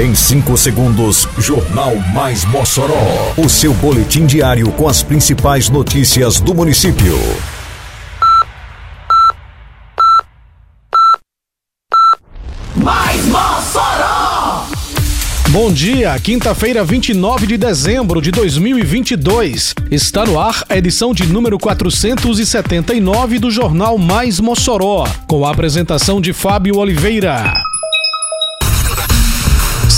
Em 5 segundos, Jornal Mais Mossoró. O seu boletim diário com as principais notícias do município. Mais Mossoró! Bom dia, quinta-feira, 29 de dezembro de 2022. Está no ar a edição de número 479 do Jornal Mais Mossoró, com a apresentação de Fábio Oliveira.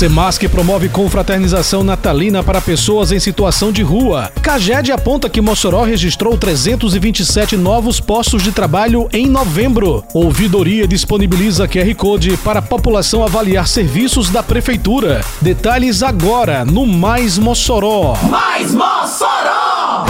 Semasc promove confraternização natalina para pessoas em situação de rua. Caged aponta que Mossoró registrou 327 novos postos de trabalho em novembro. Ouvidoria disponibiliza QR Code para a população avaliar serviços da prefeitura. Detalhes agora no Mais Mossoró. Mais Mossoró!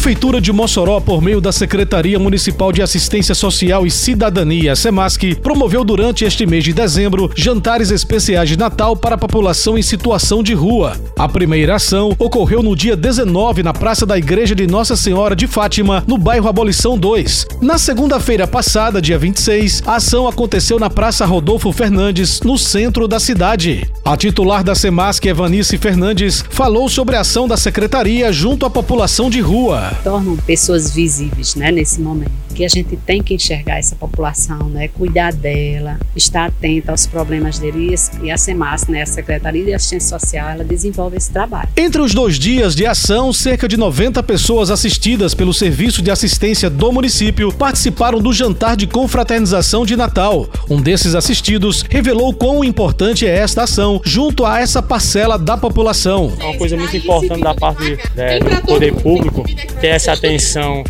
Prefeitura de Mossoró, por meio da Secretaria Municipal de Assistência Social e Cidadania, SEMASC, promoveu durante este mês de dezembro jantares especiais de Natal para a população em situação de rua. A primeira ação ocorreu no dia 19 na Praça da Igreja de Nossa Senhora de Fátima, no bairro Abolição 2. Na segunda-feira passada, dia 26, a ação aconteceu na Praça Rodolfo Fernandes, no centro da cidade. A titular da SEMASC, Evanice Fernandes, falou sobre a ação da secretaria junto à população de rua tornam pessoas visíveis, né, nesse momento. Que a gente tem que enxergar essa população, né, cuidar dela, estar atenta aos problemas deles e a SEMAS, né, a Secretaria de Assistência Social, ela desenvolve esse trabalho. Entre os dois dias de ação, cerca de 90 pessoas assistidas pelo Serviço de Assistência do município participaram do jantar de confraternização de Natal. Um desses assistidos revelou quão importante é esta ação junto a essa parcela da população. É uma coisa muito importante da parte né, do poder público ter essa atenção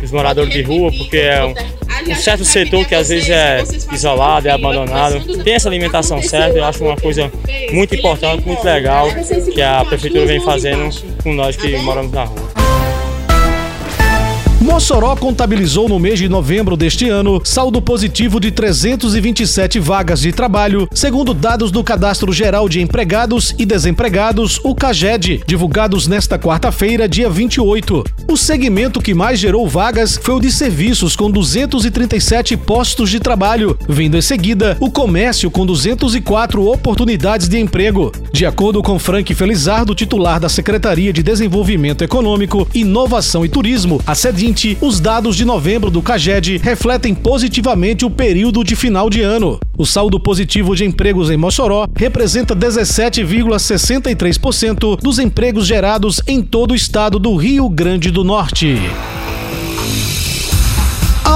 dos moradores de rua, porque é um, um certo setor que às vezes é isolado, é abandonado. Tem essa alimentação certa, eu acho uma coisa muito importante, muito legal que a prefeitura vem fazendo com nós que moramos na rua. Mossoró contabilizou no mês de novembro deste ano saldo positivo de 327 vagas de trabalho, segundo dados do Cadastro Geral de Empregados e Desempregados, o CAGED, divulgados nesta quarta-feira, dia 28. O segmento que mais gerou vagas foi o de serviços, com 237 postos de trabalho, vindo em seguida o comércio, com 204 oportunidades de emprego. De acordo com Frank Felizardo, titular da Secretaria de Desenvolvimento Econômico, Inovação e Turismo, a CEDIN, os dados de novembro do CAGED refletem positivamente o período de final de ano. O saldo positivo de empregos em Mossoró representa 17,63% dos empregos gerados em todo o estado do Rio Grande do Norte.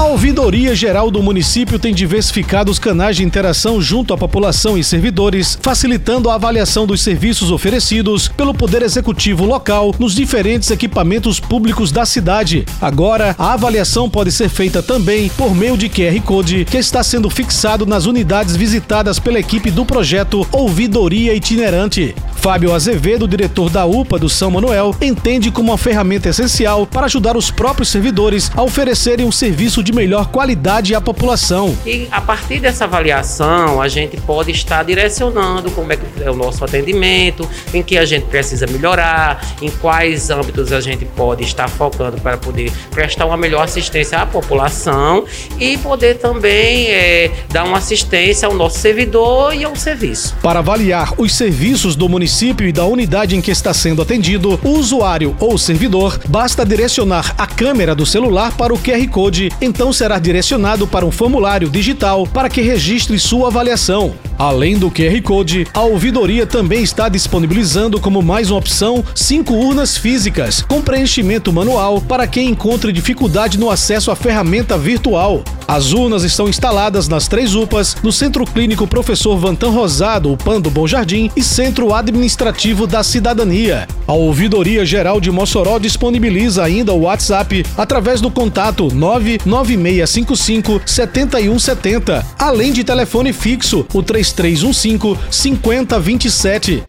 A Ouvidoria Geral do município tem diversificado os canais de interação junto à população e servidores, facilitando a avaliação dos serviços oferecidos pelo Poder Executivo local nos diferentes equipamentos públicos da cidade. Agora, a avaliação pode ser feita também por meio de QR Code, que está sendo fixado nas unidades visitadas pela equipe do projeto Ouvidoria Itinerante. Fábio Azevedo, diretor da UPA do São Manuel, entende como uma ferramenta essencial para ajudar os próprios servidores a oferecerem um serviço de melhor qualidade à população. E a partir dessa avaliação, a gente pode estar direcionando como é que é o nosso atendimento, em que a gente precisa melhorar, em quais âmbitos a gente pode estar focando para poder prestar uma melhor assistência à população e poder também é, dar uma assistência ao nosso servidor e ao serviço. Para avaliar os serviços do município e da unidade em que está sendo atendido, o usuário ou servidor basta direcionar a câmera do celular para o QR Code então será direcionado para um formulário digital para que registre sua avaliação. Além do QR Code, a ouvidoria também está disponibilizando como mais uma opção cinco urnas físicas com preenchimento manual para quem encontre dificuldade no acesso à ferramenta virtual. As urnas estão instaladas nas três UPAs, no Centro Clínico Professor Vantan Rosado, UPAN do Bom Jardim e Centro Administrativo da Cidadania. A Ouvidoria Geral de Mossoró disponibiliza ainda o WhatsApp através do contato 99655 7170, além de telefone fixo, o 3315 5027.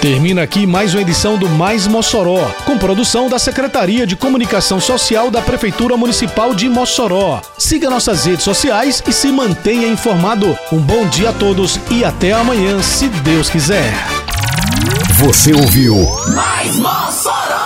Termina aqui mais uma edição do Mais Mossoró, com produção da Secretaria de Comunicação Social da Prefeitura Municipal de Mossoró. Siga nossas redes sociais e se mantenha informado. Um bom dia a todos e até amanhã, se Deus quiser. Você ouviu Mais Mossoró!